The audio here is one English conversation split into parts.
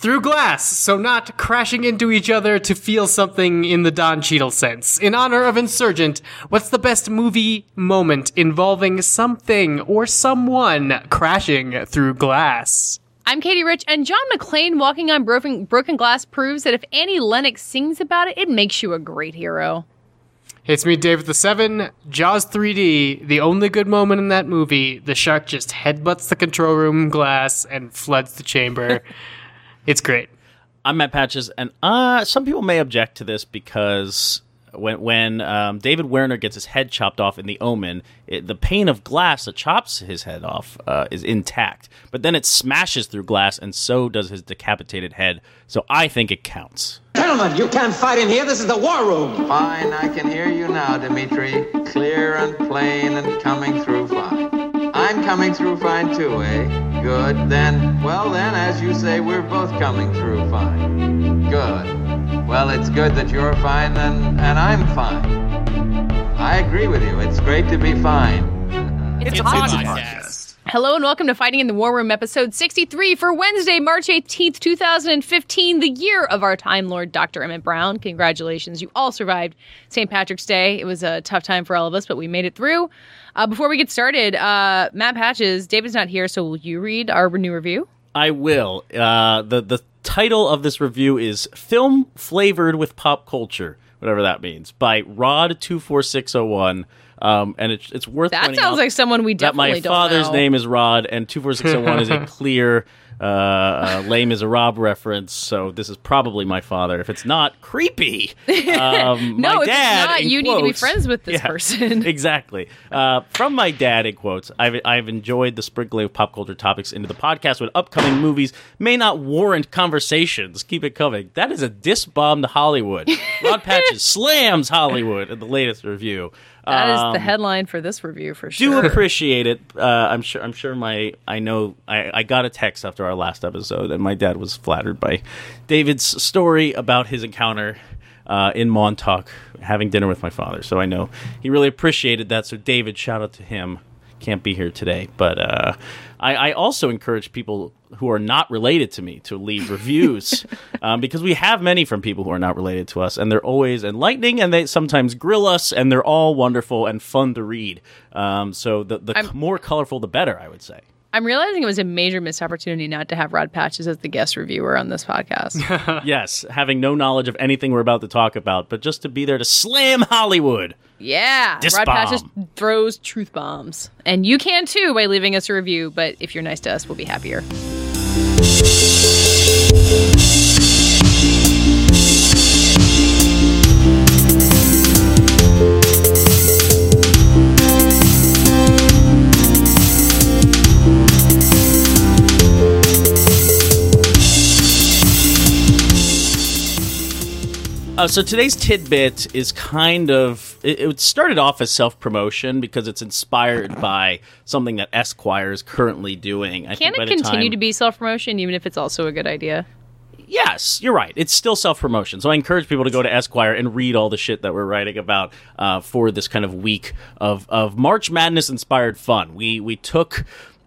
through glass, so not crashing into each other to feel something in the Don Cheadle sense. In honor of Insurgent, what's the best movie moment involving something or someone crashing through glass? I'm Katey Rich, and John McClane walking on broken, broken glass proves that if Annie Lennox sings about it, it makes you a great hero. It's me, David the Seven. Jaws 3D. The only good moment in that movie, the shark just headbutts the control room glass and floods the chamber. it's great. I'm Matt Patches, and uh, some people may object to this because when when um, David Warner gets his head chopped off in The Omen, it, the pane of glass that chops his head off uh, is intact, but then it smashes through glass, and so does his decapitated head. So I think it counts. Gentlemen, you can't fight in here. This is the war room. Fine, I can hear you now, Dimitri. Clear and plain and coming through fine. I'm coming through fine too, eh? Good. Then, well, then, as you say, we're both coming through fine. Good. Well, it's good that you're fine and, and I'm fine. I agree with you. It's great to be fine. It's, a podcast. Hello and welcome to Fighting in the War Room, episode 63 for Wednesday, March 18th, 2015, the year of our Time Lord, Dr. Emmett Brown. Congratulations, you all survived St. Patrick's Day. It was a tough time for all of us, but we made it through. Uh, before we get started, uh, Matt Patches, David's not here, so will you read our new review? I will. Uh, the, the title of this review is Film Flavored with Pop Culture, whatever that means, by Rod24601. Um, and it's it's worth That pointing sounds out like someone we that definitely my don't father's know. name is Rod, and two four six zero one is a clear uh, uh, "Les Misérables" reference. So this is probably my father. If it's not, creepy. Um, No, my if it's dad, not, in you need to be friends with this Yeah, person. exactly. Uh, from my dad, in quotes, I've, I've enjoyed the sprinkling of pop culture topics into the podcast when upcoming movies may not warrant conversations. Keep it coming. That is a diss bomb to Hollywood. Rod Patches slams Hollywood in the latest review. That is Um, the headline for this review for sure. do appreciate it. Uh, I'm sure. I'm sure my. I know. I, I got a text after our last episode, and my dad was flattered by David's story about his encounter uh, in Montauk, having dinner with my father. So I know he really appreciated that. So David, shout out to him. Can't be here today, but uh, I, I also encourage people who are not related to me to leave reviews um, because we have many from people who are not related to us, and they're always enlightening, and they sometimes grill us, and they're all wonderful and fun to read. Um, so the the I'm- more colorful, the better, I would say. I'm realizing it was a major missed opportunity not to have Rod Patches as the guest reviewer on this podcast. yes, having no knowledge of anything we're about to talk about, but just to be there to slam Hollywood. Yeah, Diss Rod bomb. Patches throws truth bombs, and you can too by leaving us a review. But if you're nice to us, we'll be happier. Uh, so today's tidbit is kind of it, it started off as self promotion because it's inspired by something that Esquire is currently doing. I Can it continue time- to be self promotion, even if it's also a good idea? Yes, you're right. It's still self promotion. So I encourage people to go to Esquire and read all the shit that we're writing about uh, for this kind of week of, of March Madness inspired fun. We we took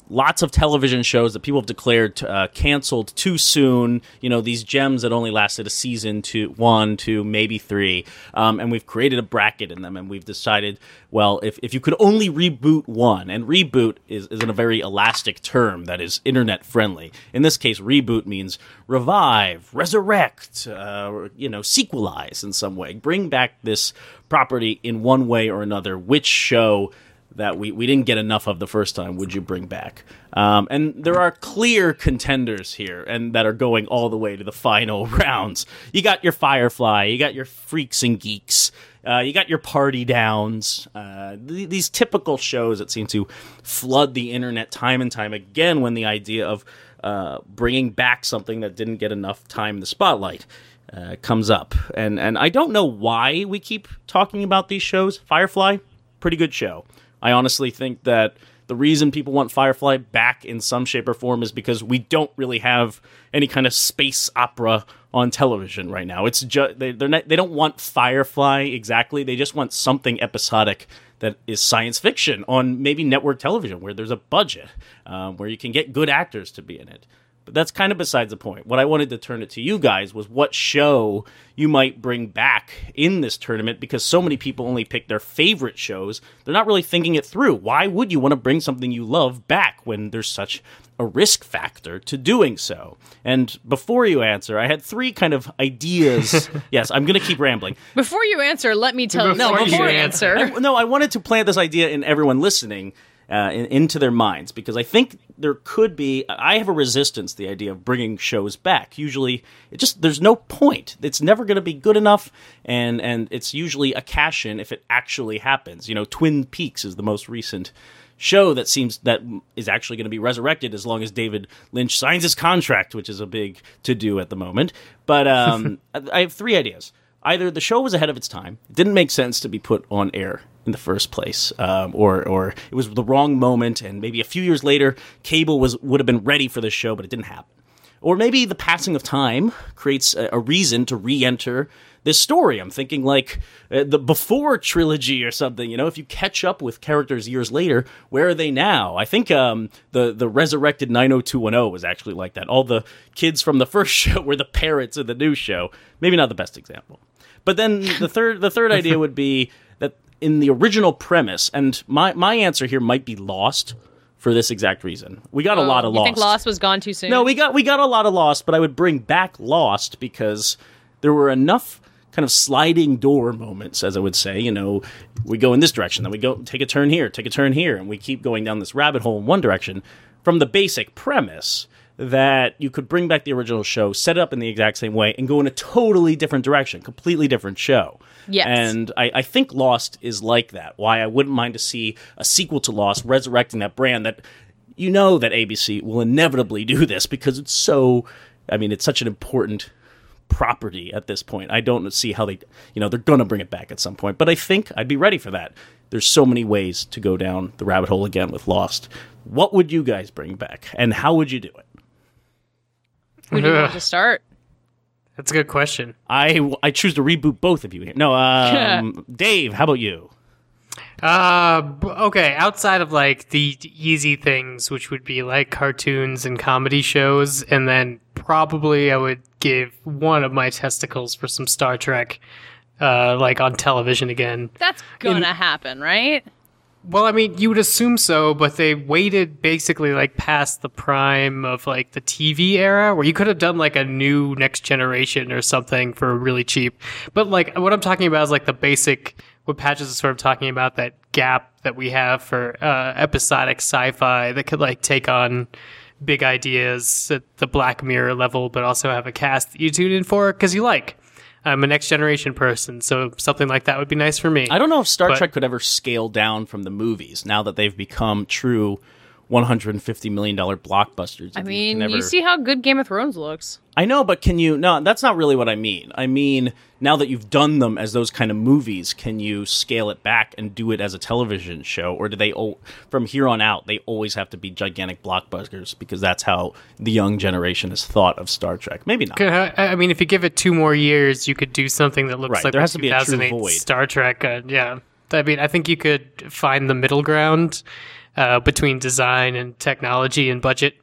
lots of television shows that people have declared uh, canceled too soon. You know these gems that only lasted a season, to one, two, maybe three, um, and we've created a bracket in them, and we've decided, well, if if you could only reboot one, and reboot is is a very elastic term that is internet friendly. In this case, reboot means revive, resurrect, uh, you know, sequelize in some way, bring back this property in one way or another. Which show? That we, we didn't get enough of the first time would you bring back? Um, and there are clear contenders here and that are going all the way to the final rounds. You got your firefly you got your freaks and geeks uh, you got your party downs uh, th- these typical shows that seem to flood the internet time and time again when the idea of uh, bringing back something that didn't get enough time in the spotlight uh, comes up. And and I don't know why we keep talking about these shows. Firefly pretty good show I honestly think that the reason people want Firefly back in some shape or form is because we don't really have any kind of space opera on television right now. It's just they they're not, they don't want Firefly exactly. They just want something episodic that is science fiction on maybe network television where there's a budget, um, where you can get good actors to be in it. But that's kind of besides the point. What I wanted to turn it to you guys was what show you might bring back in this tournament because so many people only pick their favorite shows. They're not really thinking it through. Why would you want to bring something you love back when there's such a risk factor to doing so? And before you answer, I had three kind of ideas. yes, I'm going to keep rambling. Before you answer, let me tell you. No, Before, you you answer. answer. I, no, I wanted to plant this idea in everyone listening uh, in, into their minds because I think there could be. I have a resistance to the idea of bringing shows back. Usually, it just there's no point. It's never going to be good enough, and and it's usually a cash in if it actually happens. You know, Twin Peaks is the most recent show that seems that is actually going to be resurrected as long as David Lynch signs his contract, which is a big to do at the moment. But um, I I have three ideas. Either the show was ahead of its time, it didn't make sense to be put on air in the first place, um, or or it was the wrong moment, and maybe a few years later, cable was would have been ready for this show, but it didn't happen. Or maybe the passing of time creates a, a reason to re-enter this story. I'm thinking like uh, the before trilogy or something. You know, if you catch up with characters years later, where are they now? I think um, the the resurrected 90210 was actually like that. All the kids from the first show were the parrots of the new show. Maybe not the best example. But then the third the third idea would be in the original premise, and my my answer here might be Lost for this exact reason. We got a oh, lot of Oh, you Lost. think Lost was gone too soon? No, we got we got a lot of Lost, but I would bring back Lost because there were enough kind of sliding door moments, as I would say. You know, we go in this direction, then we go take a turn here, take a turn here, and we keep going down this rabbit hole in one direction from the basic premise that you could bring back the original show, set it up in the exact same way, and go in a totally different direction, completely different show. Yes. And I, I think Lost is like that. Why I wouldn't mind to see a sequel to Lost resurrecting that brand that you know that ABC will inevitably do this because it's so I mean it's such an important property at this point. I don't see how they you know they're going to bring it back at some point, but I think I'd be ready for that. There's so many ways to go down the rabbit hole again with Lost. What would you guys bring back and how would you do it? Who do you want to start? That's a good question. I I choose to reboot both of you here. No, um, Dave, how about you? Uh, okay. Outside of like the easy things, which would be like cartoons and comedy shows, and then probably I would give one of my testicles for some Star Trek, uh, like on television again. That's gonna happen, right? Well, I mean, you would assume so, but they waited basically like past the prime of like the TV era where you could have done like a new next generation or something for really cheap. But like what I'm talking about is like the basic, what Patches is sort of talking about that gap that we have for uh, episodic sci-fi that could like take on big ideas at the Black Mirror level, but also have a cast that you tune in for because you like. I'm a next generation person, so something like that would be nice for me. I don't know if Star But- Trek could ever scale down from the movies now that they've become true 150 million dollar blockbusters. I You mean, can you see how good Game of Thrones looks. I know, but can you? No, that's not really what I mean. I mean, now that you've done them as those kind of movies, can you scale it back and do it as a television show, or do they? From here on out, they always have to be gigantic blockbusters because that's how the young generation has thought of Star Trek. Maybe not. I mean, if you give it two more years, you could do something that looks Right, like there the has to be a true void. Star Trek. Uh, yeah, I mean, I think you could find the middle ground uh, between design and technology and budget.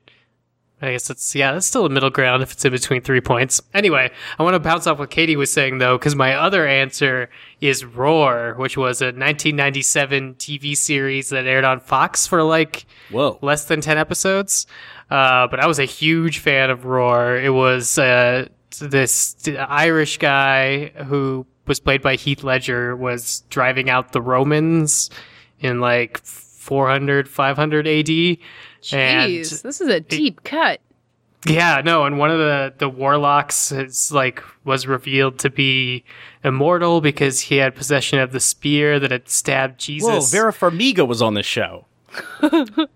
I guess it's yeah, that's still a middle ground if it's in between three points. Anyway, I want to bounce off what Katey was saying though, because my other answer is Roar, which was a 1997 TV series that aired on Fox for like Whoa. less than 10 episodes. Uh, but I was a huge fan of Roar. It was uh, this Irish guy who was played by Heath Ledger was driving out the Romans in like 400, 500 AD. And Jeez, this is a deep cut. yeah, no, and one of the the warlocks is like was revealed to be immortal because he had possession of the spear that had stabbed Jesus. Whoa, Vera Farmiga was on this show.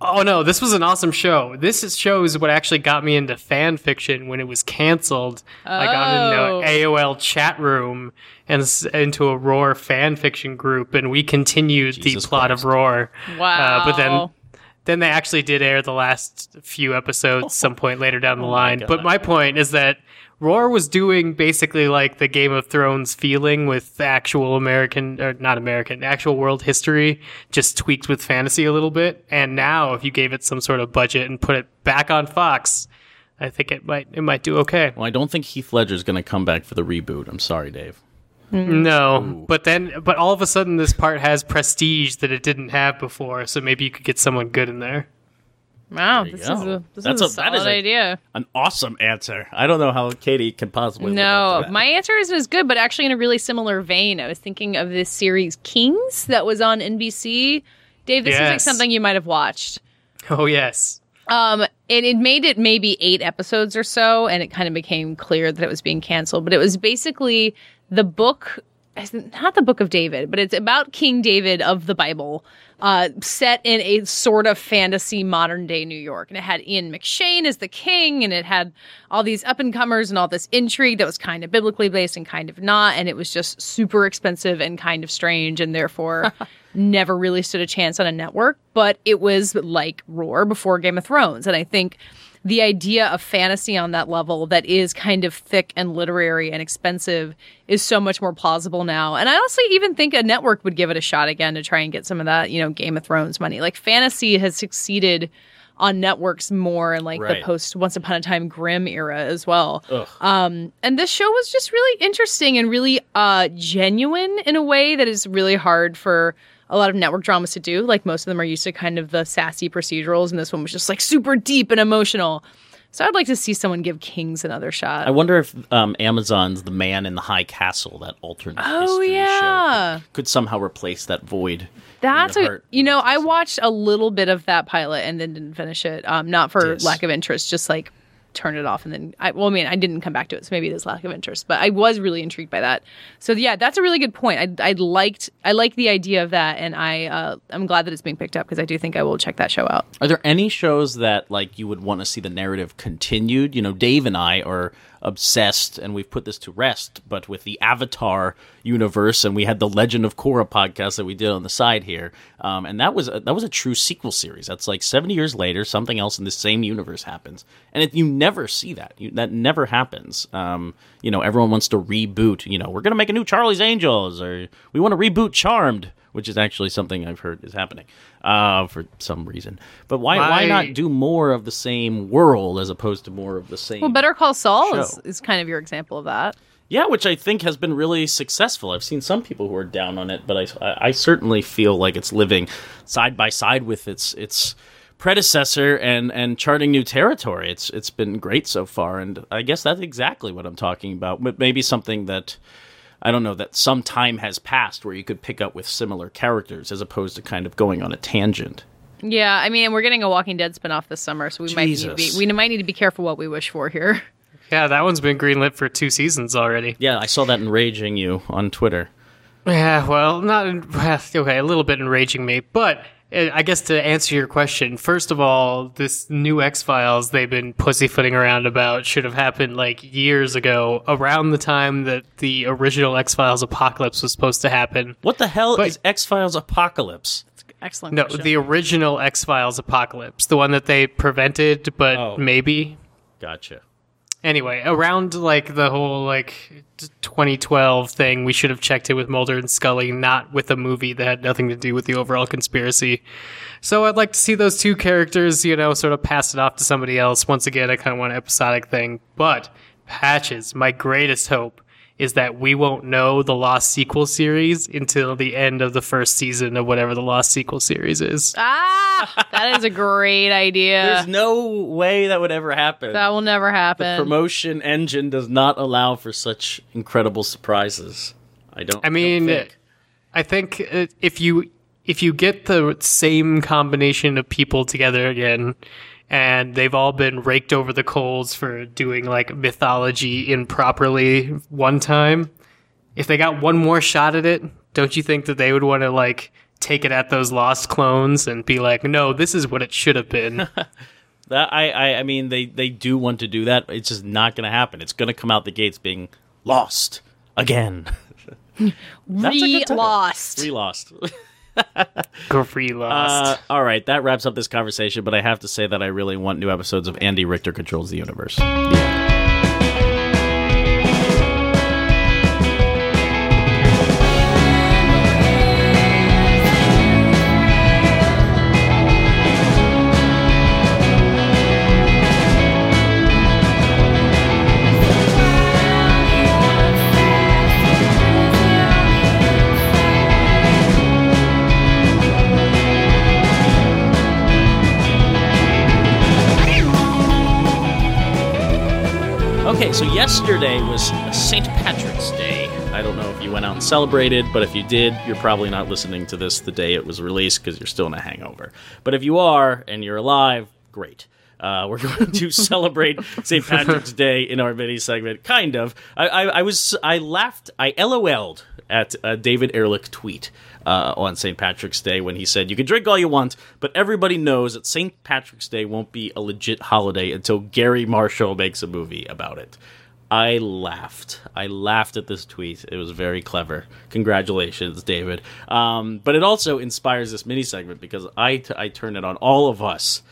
Oh no, this was an awesome show. This show is, what actually got me into fan fiction when it was canceled. I got Oh. into AOL chat room and s- into a Roar fan fiction group, and we continued Jesus the plot Christ. of Roar. Wow. Uh, but then, then they actually did air the last few episodes some point later down the line. But my point is that Roar was doing basically like the Game of Thrones feeling with actual American, or not American, actual world history, just tweaked with fantasy a little bit. And now, if you gave it some sort of budget and put it back on Fox, I think it might it might do okay. Well, I don't think Heath Ledger's going to come back for the reboot. I'm sorry, Dave. No, but then but all of a sudden this part has prestige that it didn't have before, so maybe you could get someone good in there. Wow, you this go. is a this That's is a, a- solid is a- idea. An awesome answer. I don't know how Katey can possibly. No, my answer isn't as good, but actually in a really similar vein. I was thinking of this series Kings that was on NBC. Dave, this is like something you might have watched. Oh yes. Um, and it made it maybe eight episodes or so, and it kind of became clear that it was being canceled. But it was basically the book, not the book of David, but it's about King David of the Bible, uh, set in a sort of fantasy modern day New York. And it had Ian McShane as the king, and it had all these up and comers and all this intrigue that was kind of biblically based and kind of not. And it was just super expensive and kind of strange, and therefore never really stood a chance on a network. But it was like Roar before Game of Thrones. And I think the idea of fantasy on that level that is kind of thick and literary and expensive is so much more plausible now. And I honestly even think a network would give it a shot again to try and get some of that, you know, Game of Thrones money. Like fantasy has succeeded on networks more in like Right. the post Once Upon a Time Grimm era as well. Um, and this show was just really interesting and really uh, genuine in a way that is really hard for a lot of network dramas to do. Like most of them are used to kind of the sassy procedurals, and this one was just like super deep and emotional. So I'd like to see someone give Kings another shot. I wonder if um, Amazon's The Man in the High Castle, that alternate Oh, history yeah. show, could, could somehow replace that void. That's a you know I watched a little bit of that pilot and then didn't finish it. Um, not for Yes. lack of interest, just like turn it off and then I well I mean I didn't come back to it, so maybe there's lack of interest. But I was really intrigued by that. So yeah, that's a really good point. I I liked I like the idea of that, and I uh, I'm glad that it's being picked up because I do think I will check that show out. Are there any shows that like you would want to see the narrative continued? You know, Dave and I are obsessed, and we've put this to rest. But with the Avatar universe, and we had the Legend of Korra podcast that we did on the side here, um, and that was a, that was a true sequel series. That's like seventy years later, something else in the same universe happens, and you never see that. You, that never happens. Um, you know, everyone wants to reboot. You know, we're gonna make a new Charlie's Angels, or we want to reboot Charmed. Which is actually something I've heard is happening uh, for some reason. But why why My- not do more of the same world as opposed to more of the same? Well, Better Call Saul is, is kind of your example of that. Yeah, which I think has been really successful. I've seen some people who are down on it, but I, I, I certainly feel like it's living side by side with its its predecessor and and charting new territory. It's it's been great so far, and I guess that's exactly what I'm talking about. But maybe something that I don't know that some time has passed where you could pick up with similar characters as opposed to kind of going on a tangent. Yeah, I mean, we're getting a Walking Dead spinoff this summer, so we might need to be, we might need to be careful what we wish for here. Yeah, that one's been greenlit for two seasons already. Yeah, I saw that enraging you on Twitter. Yeah, well, not okay, a little bit enraging me, but I guess to answer your question, first of all, this new X Files they've been pussyfooting around about should have happened like years ago, around the time that the original X Files apocalypse was supposed to happen. What the hell But- is X Files Apocalypse? Excellent. No, question. the original X Files apocalypse, the one that they prevented, but Oh. maybe. Gotcha. Anyway, around like the whole like 2012 thing, we should have checked it with Mulder and Scully, not with a movie that had nothing to do with the overall conspiracy. So I'd like to see those two characters, you know, sort of pass it off to somebody else. Once again, I kind of want an episodic thing. But Patches, my greatest hope is that we won't know the Lost sequel series until the end of the first season of whatever the Lost sequel series is. ah, that is a great idea. There's no way that would ever happen. that will never happen. The promotion engine does not allow for such incredible surprises. I don't. I mean, don't think. I think uh, if you if you get the same combination of people together again, and they've all been raked over the coals for doing like mythology improperly one time, if they got one more shot at it, don't you think that they would want to like take it at those lost clones and be like, no, this is what it should have been. that I, I, I mean, they they do want to do that. It's just not going to happen. It's going to come out the gates being lost again. That's a good title. Re-lost. We. Free lost. Uh, all right, that wraps up this conversation. But I have to say that I really want new episodes of Andy Richter controls the universe. Okay, so yesterday was St. Patrick's Day. I don't know if you went out and celebrated, but if you did, you're probably not listening to this the day it was released because you're still in a hangover. But if you are and you're alive, great. Uh, we're going to celebrate St. Patrick's Day in our mini segment. Kind of. I, I, I was I laughed. I LOL'd at a David Ehrlich tweet uh, on St. Patrick's Day when he said, "You can drink all you want, but everybody knows that St. Patrick's Day won't be a legit holiday until Garry Marshall makes a movie about it." I laughed. I laughed at this tweet. It was very clever. Congratulations, David. Um, but it also inspires this mini segment because I, t- I turn it on all of us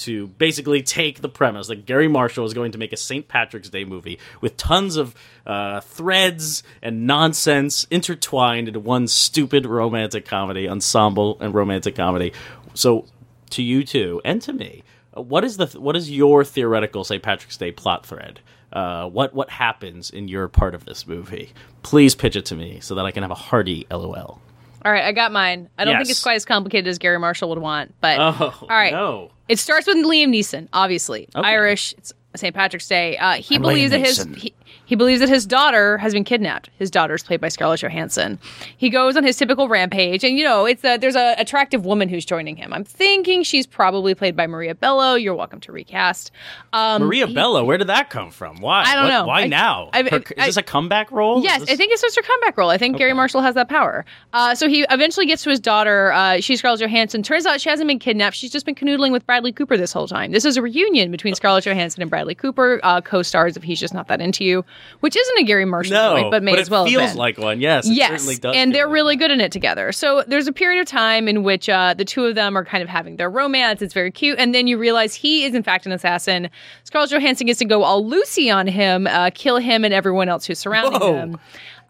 to basically take the premise that Garry Marshall is going to make a St. Patrick's Day movie with tons of uh, threads and nonsense intertwined into one stupid romantic comedy, ensemble and romantic comedy. So, to you two and to me, what is the what is your theoretical St. Patrick's Day plot thread? Uh, what what happens in your part of this movie? Please pitch it to me so that I can have a hearty LOL. All right, I got mine. I don't think it's quite as complicated as Garry Marshall would want, but Oh, all right. no. It starts with Liam Neeson, obviously Okay. Irish. It's St. Patrick's Day. Uh, he I'm believes Liam that his he, he believes that his daughter has been kidnapped. His daughter is played by Scarlett Johansson. He goes on his typical rampage, and you know, it's a, there's a attractive woman who's joining him. I'm thinking she's probably played by Maria Bello. You're welcome to recast. Um, Maria Bello, where did that come from? Why? I don't What- know. Why I- now? I- Her- is this a comeback role? Yes, this- I think it's just her comeback role. I think Garry Marshall has that power. Uh, so he eventually gets to his daughter. Uh, she's Scarlett Johansson. Turns out she hasn't been kidnapped. She's just been canoodling with Bradley Cooper this whole time. This is a reunion between Scarlett Johansson and Bradley Cooper, uh, co-stars of He's Just Not That Into You, which isn't a Garry Marshall no, joint, but may as it well have feels like one. Yes, it yes, certainly does. and they're really good in it together. So there's a period of time in which uh, the two of them are kind of having their romance. It's very cute, and then you realize he is in fact an assassin. Scarlett Johansson gets to go all Lucy on him, uh, kill him and everyone else who's surrounding Whoa. him.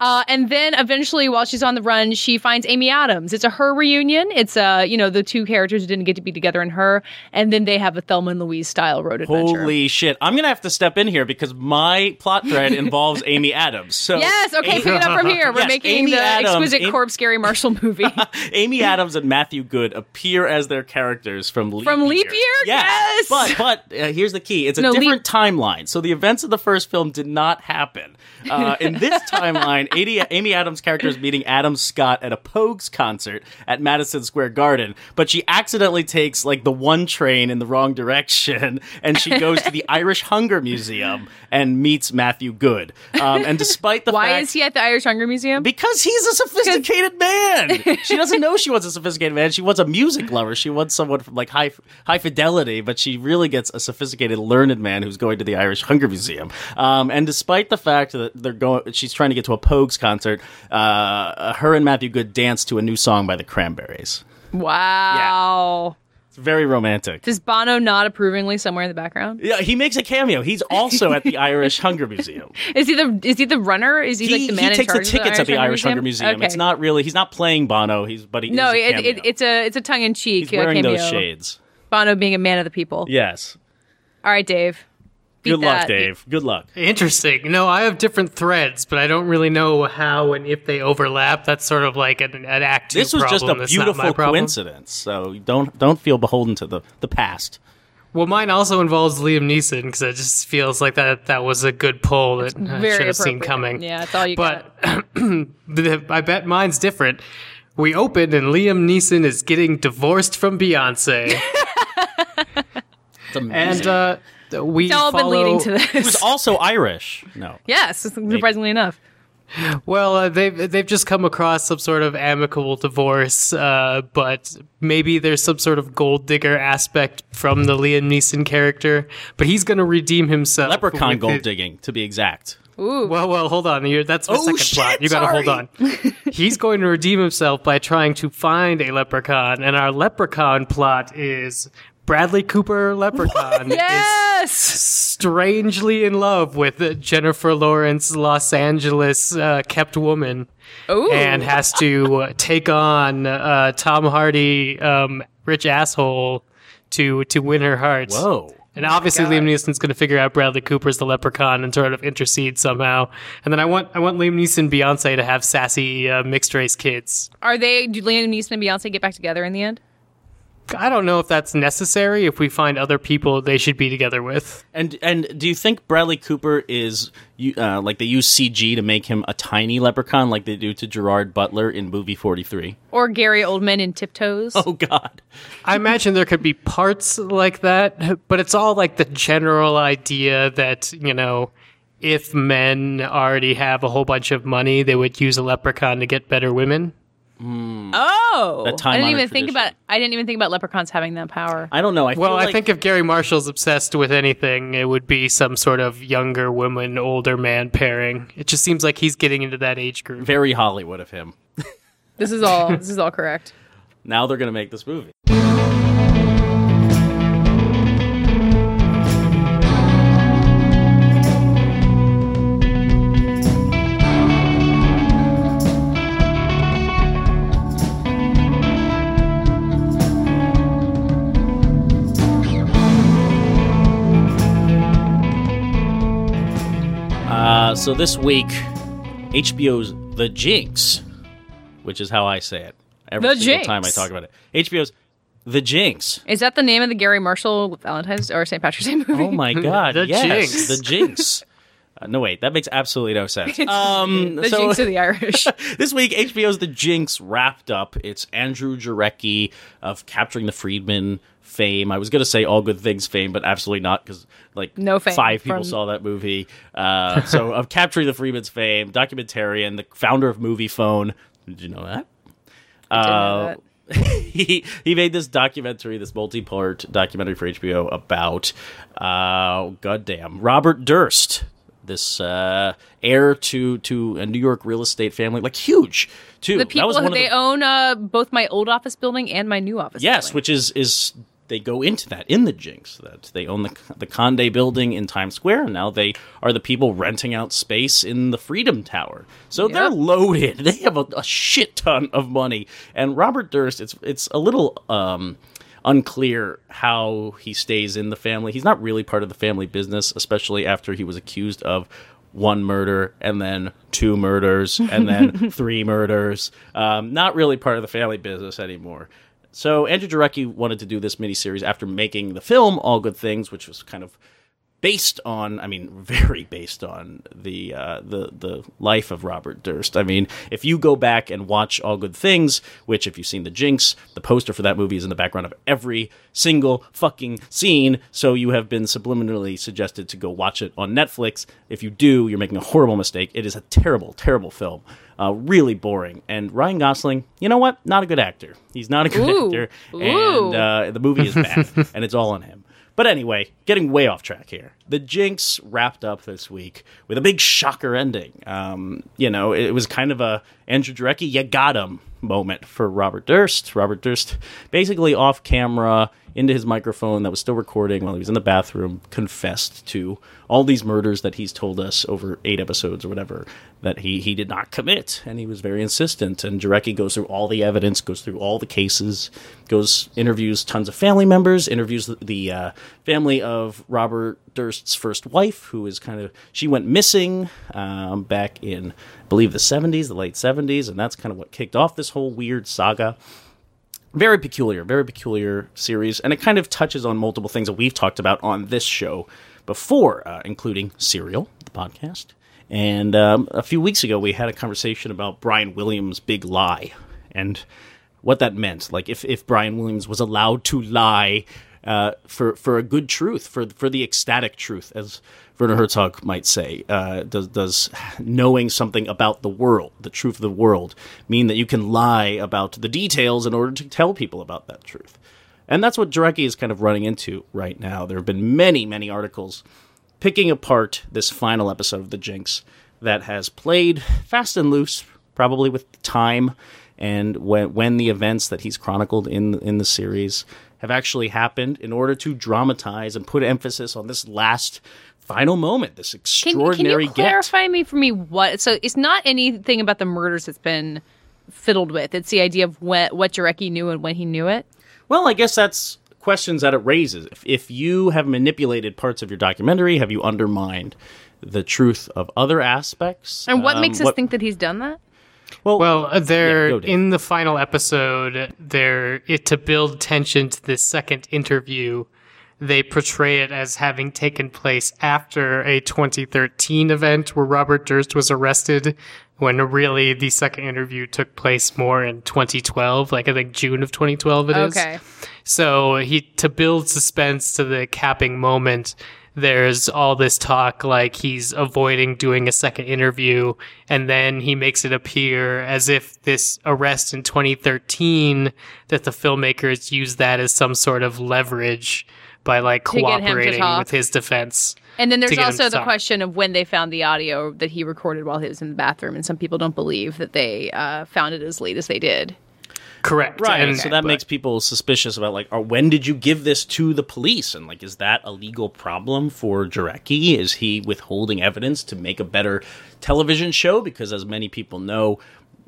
Uh, and then eventually, while she's on the run, she finds Amy Adams. It's a her reunion. It's uh, you know, the two characters who didn't get to be together in her, and then they have a Thelma and Louise style road adventure. Holy shit! I'm gonna have to step in here because my plot thread involves Amy Adams. So Yes, okay, Amy, pick it up from here. We're Yes, making Amy the Adams, exquisite Amy- corpse Garry Marshall movie. Amy Adams and Matthew Goode appear as their characters from Leap Year. From Leap Year? Yes! But but uh, here's the key: it's a No, Leap- different timeline. So the events of the first film did not happen. Uh, in this timeline, Amy, Amy Adams' character is meeting Adam Scott at a Pogues concert at Madison Square Garden, but she accidentally takes like the one train in the wrong direction, and she goes to the Irish Hunger Museum and meets Matthew Goode. Um, and despite the Why fact is he at the Irish Hunger Museum? because he's a sophisticated man. She doesn't know she wants a sophisticated man. She wants a music lover. She wants someone from like high high fidelity, but she really gets a sophisticated, learned man who's going to the Irish Hunger Museum. Um, and despite the fact that they're going, she's trying to get to a Pogues concert. Uh, her and Matthew Goode dance to a new song by the Cranberries. Wow. It's very romantic. Does Bono nod approvingly somewhere in the background? Yeah, he makes a cameo. He's also at the Irish Hunger Museum. Is he the is he the runner? Is he, He, like the man he takes the tickets of at the Irish Hunger Museum. Okay. It's not really. He's not playing Bono. He's but he No, a it, it, it's a it's a tongue in cheek He's wearing cameo. those shades. Bono being a man of the people. Yes. All right, Dave. Beat Good luck, that. Dave. Good luck. Interesting. No, I have different threads, but I don't really know how and if they overlap. That's sort of like an, an act two This was just a That's beautiful coincidence. So don't don't feel beholden to the the past. Well, mine also involves Liam Neeson because it just feels like that that was a good pull that I should have seen coming. Yeah, that's all you but the- I bet mine's different. We open and Liam Neeson is getting divorced from Beyonce, It's amazing. and uh, we It's all been leading to he was also Irish. No. yes, surprisingly enough. Well, uh, they've they've just come across some sort of amicable divorce, uh, but maybe there's some sort of gold digger aspect from the Liam Neeson character. But he's going to redeem himself. Leprechaun gold it- digging, to be exact. Ooh. Well, well, hold on. You're, that's my Oh, second shit, plot. You got to hold on. He's going to redeem himself by trying to find a leprechaun, and our leprechaun plot is Bradley Cooper leprechaun is Yes. strangely in love with Jennifer Lawrence, Los Angeles uh, kept woman, Ooh. and has to uh, take on uh, Tom Hardy, um, rich asshole, to to win her heart. Whoa. And obviously, Liam Neeson's going to figure out Bradley Cooper's the leprechaun and sort of intercede somehow. And then I want I want Liam Neeson and Beyonce to have sassy uh, mixed race kids. Are they? Do Liam Neeson and Beyonce get back together in the end? I don't know if that's necessary if we find other people they should be together with. And and do you think Bradley Cooper is uh, like they use CG to make him a tiny leprechaun like they do to Gerard Butler in movie 43? Or Gary Oldman in Tiptoes. Oh god. I imagine there could be parts like that, but it's all like the general idea that, you know, if men already have a whole bunch of money, they would use a leprechaun to get better women. Hmm. Oh, That I time-honored didn't even think about. I didn't even think about leprechauns having that power. I don't know. I Well, feel I like- think if Garry Marshall's obsessed with anything, it would be some sort of younger woman, older man pairing. It just seems like he's getting into that age group. very Hollywood of him. This is all. this is all correct. Now they're going to make this movie. So this week, HBO's The Jinx, which is how I say it every The single Jinx. time I talk about it. HBO's The Jinx. Is that the name of the Garry Marshall Valentine's or St. Patrick's Day movie? Oh my god! The yes, Jinx. The Jinx. Uh, no wait, that makes absolutely no sense. Um, the so Jinx of the Irish. this week, HBO's The Jinx wrapped up. It's Andrew Jarecki of Capturing the Friedman fame. I was going to say All Good Things fame, but absolutely not because like No five people from- saw that movie. Uh, so of Capturing the Friedmans fame, documentarian, the founder of Moviefone. Did you know that? Know Uh, that. he he made this documentary, this multi-part documentary for HBO about uh goddamn Robert Durst, this uh heir to to a New York real estate family, like huge too. The That people was one who they the- own uh, both my old office building and my new office. Yes, building. which is is they go into that in the Jinx that they own the the Conde building in Times Square, and now they are the people renting out space in the Freedom Tower. So they're loaded. They have a, a shit ton of money. And Robert Durst, it's it's a little um, unclear how he stays in the family. He's not really part of the family business, especially after he was accused of one murder and then two murders and then three murders. Um, not really part of the family business anymore. So Andrew Jarecki wanted to do this miniseries after making the film All Good Things, which was kind of based on i mean very based on the uh, the the life of robert durst. I mean if you go back and watch all good things which if you've seen the jinx the poster for that movie is in the background of every single fucking scene. So you have been subliminally suggested to go watch it on netflix. If you do you're making a horrible mistake. It is a terrible terrible film. Uh, really boring. And ryan gosling you know what? Not a good actor. He's not a good Ooh. actor. Ooh. and uh, the movie is bad and it's all on him but anyway, getting way off track here. The Jinx wrapped up this week with a big shocker ending. Um, you know, it was kind of a Andrew Jarecki, you got him moment for Robert Durst. Robert Durst basically off camera into his microphone that was still recording while he was in the bathroom confessed to all these murders that he's told us over eight episodes or whatever that he, he did not commit. And he was very insistent. And Jarecki goes through all the evidence goes through all the cases goes interviews tons of family members interviews the, the uh, family of Robert Durst's first wife who is kind of she went missing um, back in I believe the 70s the late 70s and that's kind of what kicked off this whole weird saga very peculiar, very peculiar series, and it kind of touches on multiple things that we've talked about on this show before, uh, including Serial, the podcast. And um, a few weeks ago, we had a conversation about Brian Williams' big lie and what that meant. Like, if, if Brian Williams was allowed to lie uh, for for a good truth, for for the ecstatic truth, as Werner Herzog might say. Uh, does does knowing something about the world, the truth of the world, mean that you can lie about the details in order to tell people about that truth? And that's what Jarecki is kind of running into right now. There have been many, many articles picking apart this final episode of The Jinx that has played fast and loose, probably with time and when when the events that he's chronicled in in the series have actually happened in order to dramatize and put emphasis on this last final moment, this extraordinary can you get. clarify me for me what? So it's not anything about the murders that's been fiddled with. It's the idea of what what Jarecki knew and when he knew it. Well, I guess that's questions that it raises. If, if you have manipulated parts of your documentary, have you undermined the truth of other aspects? And what Um, makes us think that he's done that? Well, uh, they're go, Dave. in the final episode. They're it to build tension to this second interview. They portray it as having taken place after a 2013 event where Robert Durst was arrested, when really the second interview took place more in 2012, like I think June of 2012 it is. Okay. So he to build suspense to the capping moment. There's all this talk like he's avoiding doing a second interview, and then he makes it appear as if this arrest in 2013 that the filmmakers used that as some sort of leverage by like get him to cooperating with his defense. And then there's to get him also the question of when they found the audio that he recorded while he was in the bathroom, and some people don't believe that they uh, found it as late as they did. Correct. Right. And- so that but- makes people suspicious about like, or when did you give this to the police? And like, is that a legal problem for Jarecki? Is he withholding evidence to make a better television show? Because as many people know,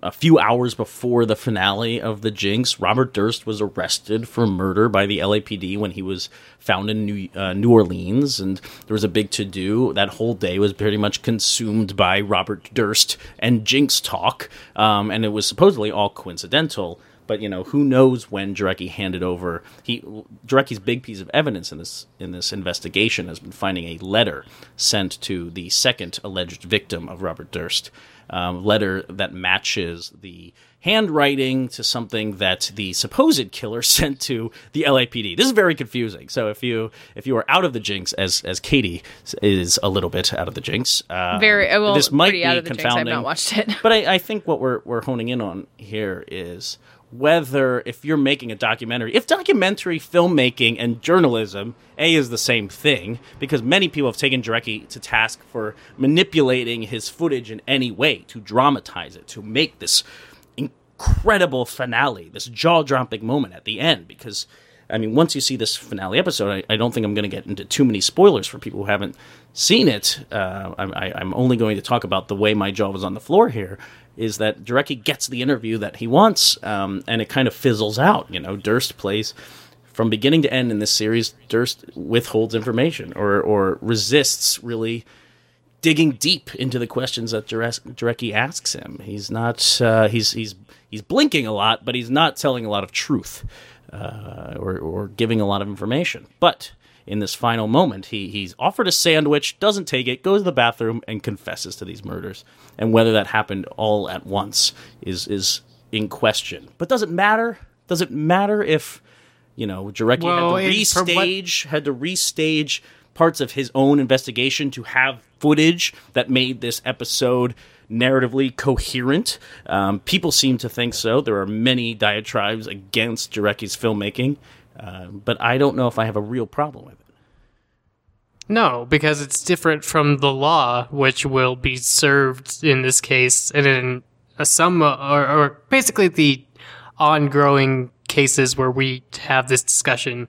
a few hours before the finale of the Jinx, Robert Durst was arrested for murder by the LAPD when he was found in New, uh, New Orleans, and there was a big to do. That whole day was pretty much consumed by Robert Durst and Jinx talk, um, and it was supposedly all coincidental. But you know, who knows when Jarecki handed over? He Jarecki's big piece of evidence in this in this investigation has been finding a letter sent to the second alleged victim of Robert Durst, um, letter that matches the handwriting to something that the supposed killer sent to the LAPD. This is very confusing. So if you if you are out of the jinx, as as Katey is a little bit out of the jinx, uh, Very well, this might be out of the jinx. I've not watched it. But I, I think what we're we're honing in on here is whether if you're making a documentary, if documentary filmmaking and journalism a is the same thing, because many people have taken Jarecki to task for manipulating his footage in any way to dramatize it, to make this incredible finale, this jaw-dropping moment at the end. Because I mean, once you see this finale episode, I, I don't think I'm going to get into too many spoilers for people who haven't seen it. Uh, I, I'm only going to talk about the way my jaw was on the floor here. Is that Jarecki gets the interview that he wants, um, and it kind of fizzles out. You know, Durst plays from beginning to end in this series. Durst withholds information or or resists really digging deep into the questions that Jarecki asks him. He's not uh, he's he's he's blinking a lot, but he's not telling a lot of truth uh, or or giving a lot of information. But in this final moment, he he's offered a sandwich, doesn't take it, goes to the bathroom, and confesses to these murders. And whether that happened all at once is is in question. But does it matter? Does it matter if you know Jarecki Well, had to from what- restage had to restage parts of his own investigation to have footage that made this episode narratively coherent. Um, people seem to think so. There are many diatribes against Jarecki's filmmaking, uh, but I don't know if I have a real problem with it. No, because it's different from the law, which will be served in this case, and in a some or, or basically the ongoing cases where we have this discussion,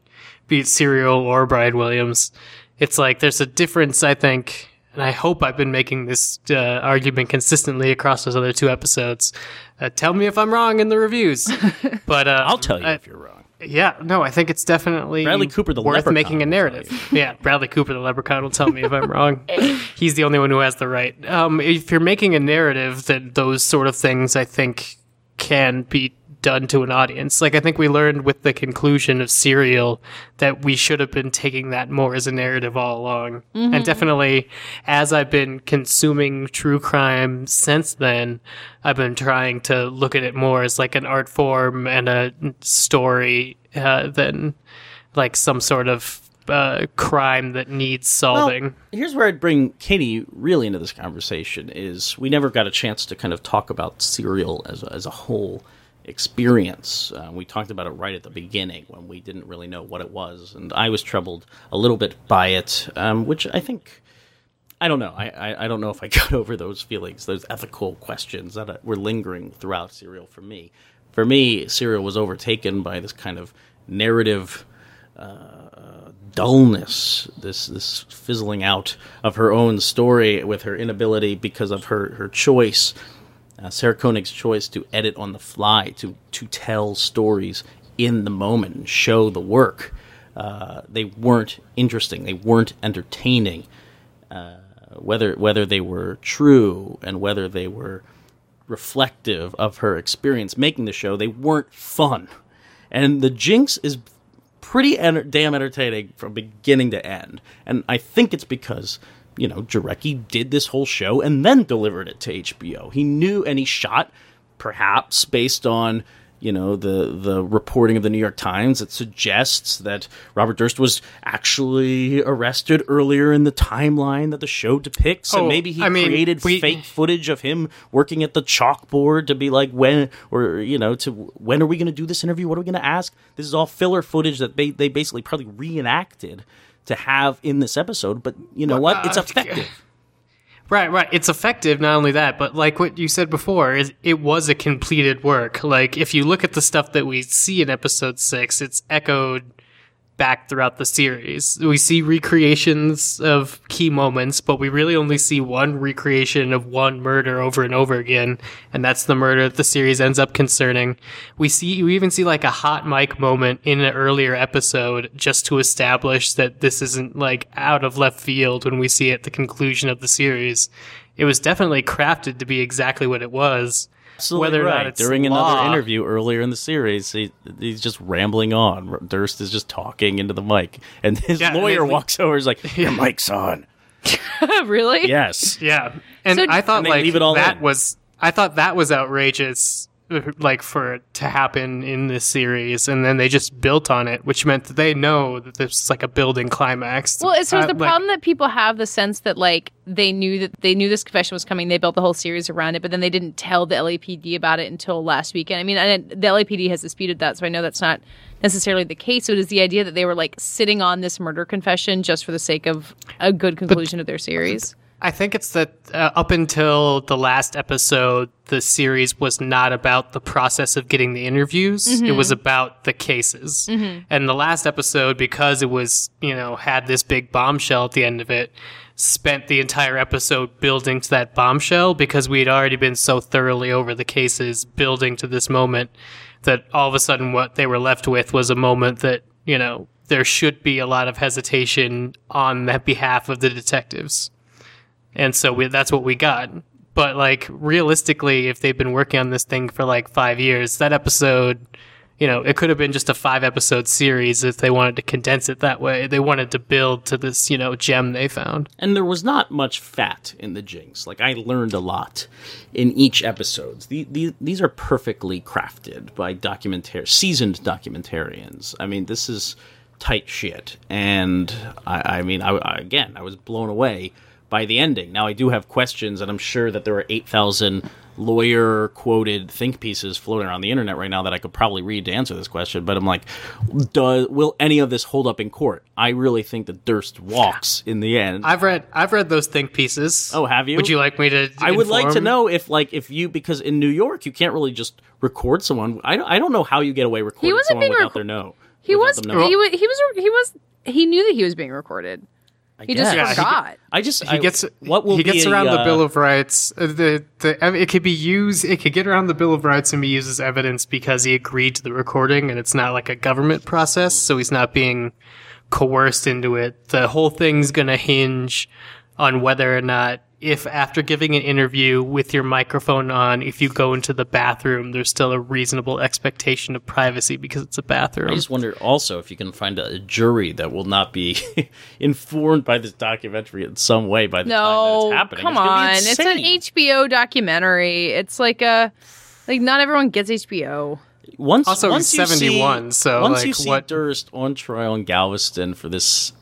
be it Serial or Brian Williams. It's like there's a difference, I think, and I hope I've been making this uh, argument consistently across those other two episodes. Uh, tell me if I'm wrong in the reviews, but uh, I'll tell you I- if you're wrong. Yeah, no, I think it's definitely Bradley Cooper, the worth leprechaun, making a will tell narrative. yeah, Bradley Cooper, the leprechaun, will tell me if I'm wrong. He's the only one who has the right. Um, if you're making a narrative, then those sort of things, I think, can be done to an audience. Like I think we learned with the conclusion of Serial that we should have been taking that more as a narrative all along. And definitely, as I've been consuming true crime since then, I've been trying to look at it more as like an art form and a story uh, than like some sort of uh, crime that needs solving. Well, here's where I'd bring Katey really into this conversation is we never got a chance to kind of talk about Serial as a, as a whole experience. Uh, we talked about it right at the beginning when we didn't really know what it was, and I was troubled a little bit by it, um, which I think. I don't know. I, I, I don't know if I got over those feelings, those ethical questions that uh, were lingering throughout Serial for me. For me, Serial was overtaken by this kind of narrative dullness, this this fizzling out of her own story with her inability because of her her choice, uh, Sarah Koenig's choice to edit on the fly, to to tell stories in the moment and show the work. Uh, they weren't interesting. They weren't entertaining. Uh, whether whether they were true and whether they were reflective of her experience making the show. They weren't fun. And the Jinx is pretty enter- damn entertaining from beginning to end. And I think it's because, you know, Jarecki did this whole show and then delivered it to HBO. He knew and he shot, perhaps based on you know the the reporting of the New York Times that suggests that Robert Durst was actually arrested earlier in the timeline that the show depicts, Oh, and maybe he I mean, created we- fake footage of him working at the chalkboard to be like when or you know to when are we going to do this interview? What are we going to ask? This is all filler footage that they they basically probably reenacted to have in this episode. But you know what? It's uh, effective. Right, right. It's effective. Not only that, but like what you said before, is it was a completed work. Like if you look at the stuff that we see in episode six, it's echoed back throughout the series. We see recreations of key moments, but we really only see one recreation of one murder over and over again, and that's the murder that the series ends up concerning. We see we even see like a hot mic moment in an earlier episode just to establish that this isn't like out of left field when we see at the conclusion of the series. It was definitely crafted to be exactly what it was. Absolutely whether or not right. it's During law. another interview earlier in the series, he, he's just rambling on. Durst is just talking into the mic, and his Yeah, lawyer they- walks over. Is like, "Your mic's on." really? Yes. Yeah, and So- I thought And like leave it all that in. was I thought that was outrageous, like for it to happen in this series, and then they just built on it, which meant that they know that this is like a building climax. Well, so is Uh, the like- problem that people have the sense that like they knew that they knew this confession was coming, they built the whole series around it, but then they didn't tell the LAPD about it until last weekend. I mean, and the LAPD has disputed that, so I know that's not necessarily the case. So it is the idea that they were like sitting on this murder confession just for the sake of a good conclusion of their series. I think it's that uh, up until the last episode, the series was not about the process of getting the interviews. It was about the cases. And the last episode, because it was, you know, had this big bombshell at the end of it, spent the entire episode building to that bombshell because we had already been so thoroughly over the cases, building to this moment that all of a sudden what they were left with was a moment that, you know, there should be a lot of hesitation on the behalf of the detectives and so we, that's what we got. But like realistically, if they've been working on this thing for like five years, that episode, you know, it could have been just a five episode series if they wanted to condense it that way. They wanted to build to this, you know, gem they found. and there was not much fat in the jinx. Like I learned a lot in each episodes. The, the, these are perfectly crafted by documentar seasoned documentarians. I mean, this is tight shit. And I, I mean, I, I- again, I was blown away by the ending. Now I do have questions, and I'm sure that there are eight thousand lawyer quoted think pieces floating around the internet right now that I could probably read to answer this question. But I'm like, does will any of this hold up in court? I really think that Durst walks in the end. I've read I've read those think pieces. Oh, have you? Would you like me to? I would like to know if, like, if you because in New York you can't really just record someone. I don't, I don't know how you get away recording wasn't someone being without reco- their know. He was, he was he was he was he knew that he was being recorded. I He just guess. Yeah, he. I just He I- gets what will he be gets a, around the uh, Bill of Rights. Uh, The the it could be used. It could get around the Bill of Rights and be used as evidence because he agreed to the recording, and it's not like a government process, so he's not being coerced into it. The whole thing's gonna hinge on whether or not, if after giving an interview with your microphone on, if you go into the bathroom, there's still a reasonable expectation of privacy because it's a bathroom. I just wonder also if you can find a jury that will not be informed by this documentary in some way by the time that No, it's happening. come It's on. It's an. HBO documentary. It's like a like not everyone gets HBO. Once, Also, once he's you 71, see, so, once like, you see what- Durst on trial in Galveston for this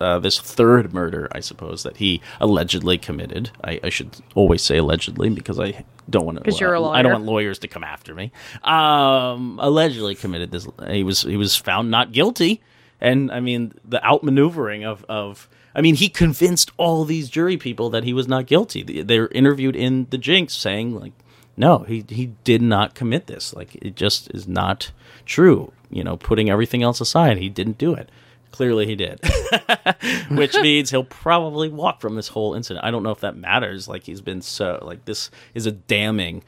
uh, this third murder, I suppose that he allegedly committed. I, I should always say allegedly because I don't want to. 'Cause you're a I don't want lawyers to come after me. Um, allegedly committed this. He was he was found not guilty, and I mean the outmaneuvering of of. I mean, he convinced all these jury people that he was not guilty. They- They're interviewed in the Jinx saying like, no, he he did not commit this. Like it just is not true. You know, putting everything else aside, he didn't do it. Clearly, he did, which means he'll probably walk from this whole incident. I don't know if that matters. Like he's been so like this is a damning,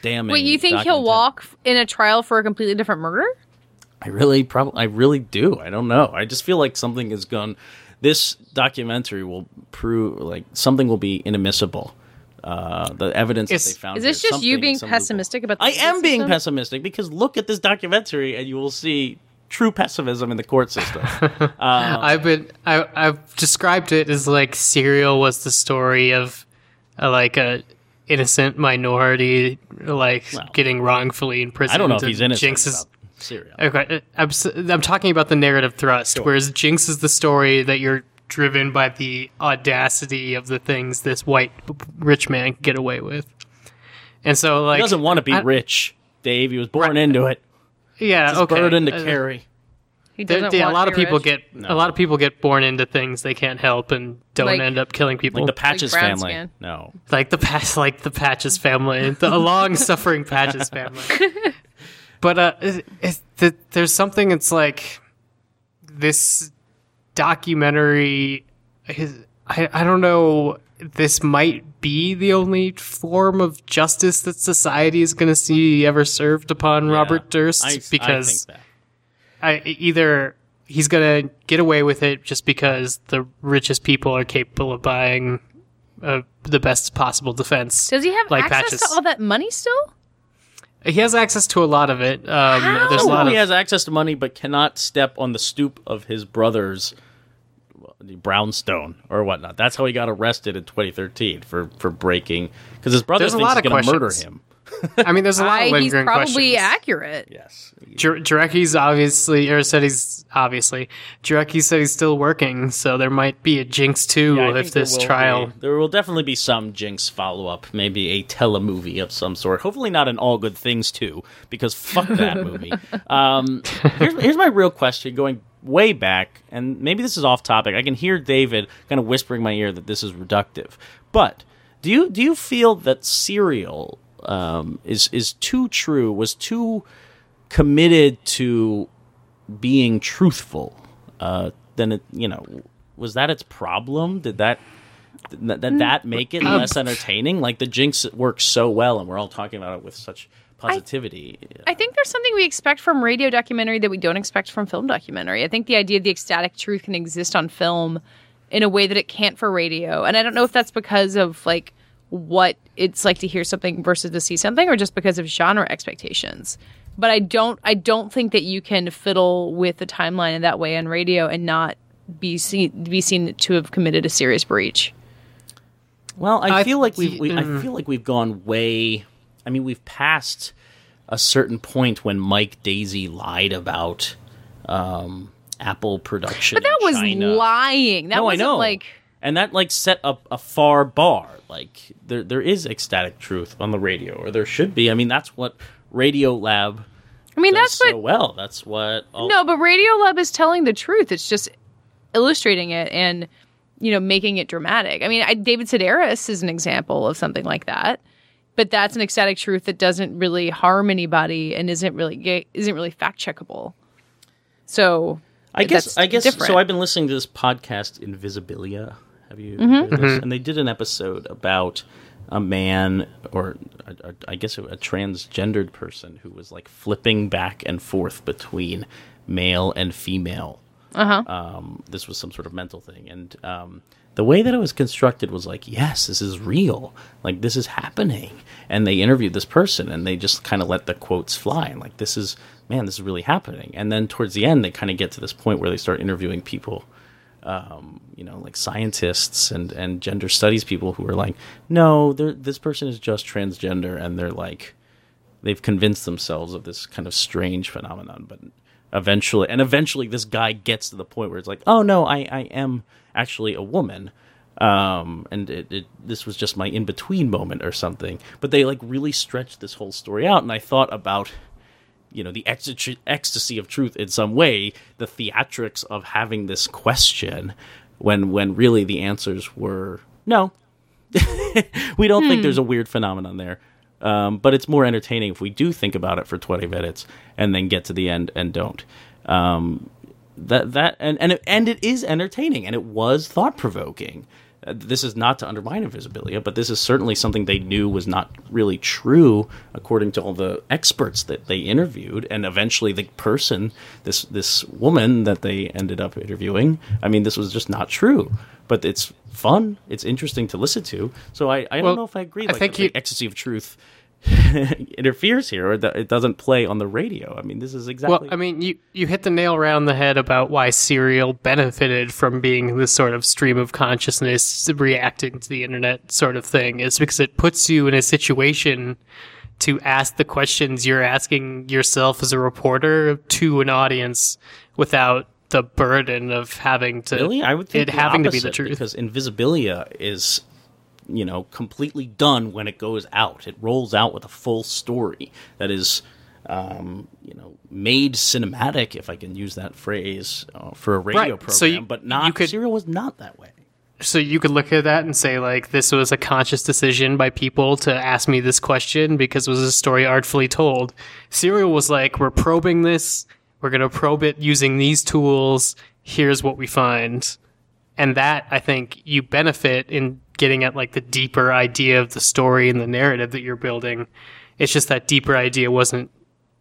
damning. Wait, you think he'll walk in a trial for a completely different murder? I really probably I really do. I don't know. I just feel like something is gone. This documentary will prove like something will be inadmissible uh, the evidence Is- that they found. Is this here. just you being some loophole. pessimistic about the I legal am being pessimistic because look at this documentary and you will see true pessimism in the court system. Uh, I've been I, I've described it as like Serial was the story of uh, like a innocent minority like Well, getting wrongfully imprisoned. I don't know if he's innocent. Jinx is about Syria. okay. I'm s- I'm talking about the narrative thrust, whereas Jinx is the story that you're driven by the audacity of the things this white rich man can get away with. And so like He doesn't want to be I- rich, Dave. He was born into it. Yeah, It's his okay. burden to Uh, carry. He doesn't yeah, a lot of people rich. get a lot of people get born into things they can't help and don't Like- end up killing people. Like the Patches brown family. skin. No. like the patch, like the Patches family, the long suffering Patches family. but uh, it, it, th- there's something. It's like this documentary. Is, I I don't know. This might be the only form of justice that society is going to see ever served upon Robert Durst I, because I think that. I, either he's gonna get away with it just because the richest people are capable of buying uh, the best possible defense. Does he have like access Patches. to all that money still? He has access to a lot of it. Um, there's a Well, lot he of has access to money, but cannot step on the stoop of his brother's well, the brownstone or whatnot. That's how he got arrested in 2013 for for breaking because his brother There's a thinks lot he's of going to murder him. I mean, there's a lot I, of he's probably questions. accurate. Yes. Jur- Jarecki's obviously, or said he's obviously. Jarecki said he's still working, so there might be a Jinx too Yeah, if think there this trial. be- there will definitely be some Jinx follow up, maybe a telemovie of some sort. Hopefully, not an All Good Things too, because fuck that movie. Um, here's, here's my real question, going way back, and maybe this is off topic. I can hear David kind of whispering in my ear that this is reductive, but do you do you feel that Serial um, is is too true? Was too committed to being truthful, uh, then it you know was that its problem? Did that did that, that make it less entertaining? Like the Jinx works so well, and we're all talking about it with such positivity. I think there's something we expect from radio documentary that we don't expect from film documentary. I think the idea of the ecstatic truth can exist on film in a way that it can't for radio. And I don't know if that's because of like what it's like to hear something versus to see something or just because of genre expectations. But I don't I don't think that you can fiddle with the timeline in that way on radio and not be seen be seen to have committed a serious breach. Well, I, I feel like we've we, I mm. feel like we've gone way. I mean, we've passed a certain point when Mike Daisey lied about um, Apple production. But that was China. lying. That no, I know. like and that like set up a far bar. Like there, there is ecstatic truth on the radio, or there should be. I mean, that's what Radio Lab I mean does that's what so well. That's what. All, No, but Radio Lab is telling the truth. It's just illustrating it and you know making it dramatic. I mean, I, David Sedaris is an example of something like that. But that's an ecstatic truth that doesn't really harm anybody and isn't really isn't really fact checkable. So I guess that's I guess different. so. I've been listening to this podcast, Invisibilia. Have you Mm-hmm. heard this? And they did an episode about a man, or a, a, I guess a, a transgendered person who was like flipping back and forth between male and female. Uh-huh. Um, this was some sort of mental thing, and um, the way that it was constructed was like, yes, this is real. Like this is happening. And they interviewed this person, and they just kind of let the quotes fly, and like this is man, this is really happening. And then towards the end, they kind of get to this point where they start interviewing people um, you know, like scientists and, and gender studies people who are like, no, this person is just transgender, and they're like, they've convinced themselves of this kind of strange phenomenon. But eventually, and eventually, this guy gets to the point where it's like, oh no, I, I am actually a woman. Um, and it, it, this was just my in between moment or something. But they like really stretched this whole story out, and I thought about you know the ecstasy, ecstasy of truth in some way the theatrics of having this question when when really the answers were no we don't think there's a weird phenomenon there um, but it's more entertaining if we do think about it for 20 minutes and then get to the end and don't um, that that and and it, and it is entertaining and it was thought provoking uh, this is not to undermine Invisibilia, but this is certainly something they knew was not really true, according to all the experts that they interviewed, and eventually the person, this this woman that they ended up interviewing. I mean, this was just not true. But it's fun. It's interesting to listen to. So I, I Well, don't know if I agree. I Like, think that the you- ecstasy of truth interferes here, or it doesn't play on the radio. I mean, this is exactly. Well, I mean, you, you hit the nail around the head about why Serial benefited from being this sort of stream of consciousness reacting to the internet sort of thing. Is because it puts you in a situation to ask the questions you're asking yourself as a reporter to an audience without the burden of having to Really, I would think it having to be the truth. because Invisibilia is, you know, completely done when it goes out. It rolls out with a full story that is, um, you know, made cinematic, if I can use that phrase, uh, for a radio Right, program. so you- but not you could- Serial was not that way. so you could look at that and say like this was a conscious decision by people to ask me this question because it was a story artfully told serial was like we're probing this we're going to probe it using these tools here's what we find and that i think you benefit in getting at like the deeper idea of the story and the narrative that you're building it's just that deeper idea wasn't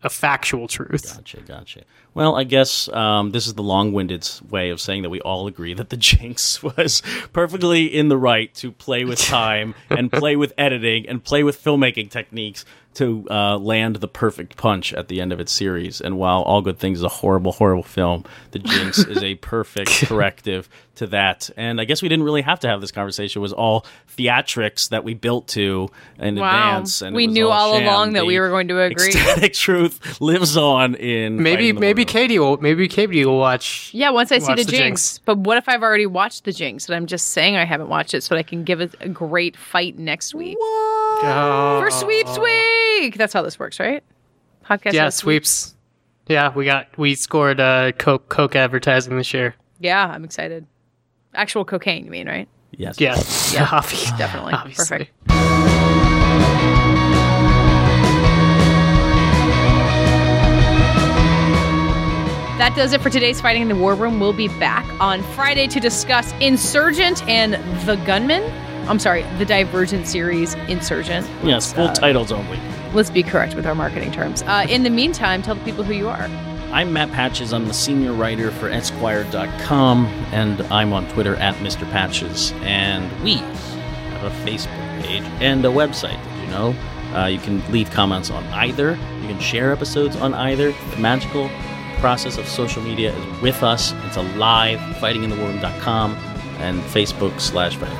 a factual truth Gotcha, gotcha. Well, I guess um, this is the long-winded way of saying that we all agree that the Jinx was perfectly in the right to play with time and play with editing and play with filmmaking techniques to uh, land the perfect punch at the end of its series. And while All Good Things is a horrible, horrible film, The Jinx is a perfect corrective to that. And I guess we didn't really have to have this conversation. It was all theatrics that we built to in Wow. advance. And We knew all sham. along that we were going to agree. Ecstatic truth lives on in maybe the maybe World. Katey will maybe Katey will watch Yeah, once I see the, the Jinx. Jinx. But what if I've already watched the Jinx and I'm just saying I haven't watched it so that I can give it a great fight next week Oh. for sweeps week? That's how this works, right? Podcast. Yeah, has sweeps. Yeah, we got we scored uh, Coke Coke advertising this year. Yeah, I'm excited. Actual cocaine, you mean, right? Yes. Yeah, Yeah, Obvi- Definitely. Obviously. Perfect. That does it for today's Fighting in the War Room. We'll be back on Friday to discuss Insurgent and The Gunman. I'm sorry, the Divergent series Insurgent. Yes, full Uh, titles only. Let's be correct with our marketing terms. Uh, in the meantime, tell the people who you are. I'm Matt Patches. I'm the senior writer for Esquire.com, and I'm on Twitter at Mr. Patches. And we have a Facebook page and a website. Did you know? Uh, you can leave comments on either. You can share episodes on either. The magical process of social media is with us. It's alive. FightingInTheWarroom.com and Facebook slash Fighting.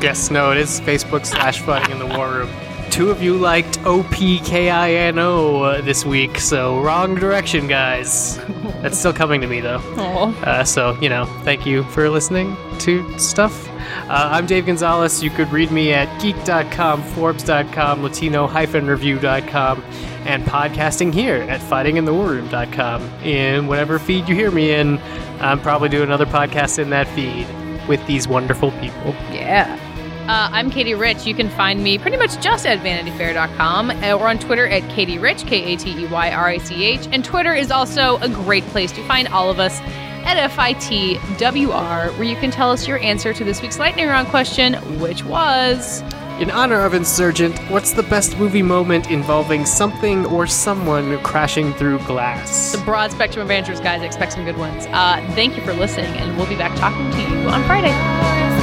Yes, no, it is Facebook slash Fighting in the War Room. Two of you liked OPKINO uh, this week, so wrong direction, guys. That's still coming to me though. Uh, so, you know, thank you for listening to stuff. Uh, I'm Dave Gonzalez. You could read me at geek.com, Forbes.com, Latino-review.com, and podcasting here at fightinginthewarroom.com. In whatever feed you hear me in, I'm probably doing another podcast in that feed with these wonderful people. Yeah. Uh, I'm Katey Rich. You can find me pretty much just at vanityfair.com uh, or on Twitter at Katey Rich, K A T E Y R I C H. And Twitter is also a great place to find all of us at FITWR, where you can tell us your answer to this week's lightning round question, which was. In honor of Insurgent, what's the best movie moment involving something or someone crashing through glass? The broad spectrum of answers, guys. I Expect some good ones. Uh, thank you for listening, and we'll be back talking to you on Friday.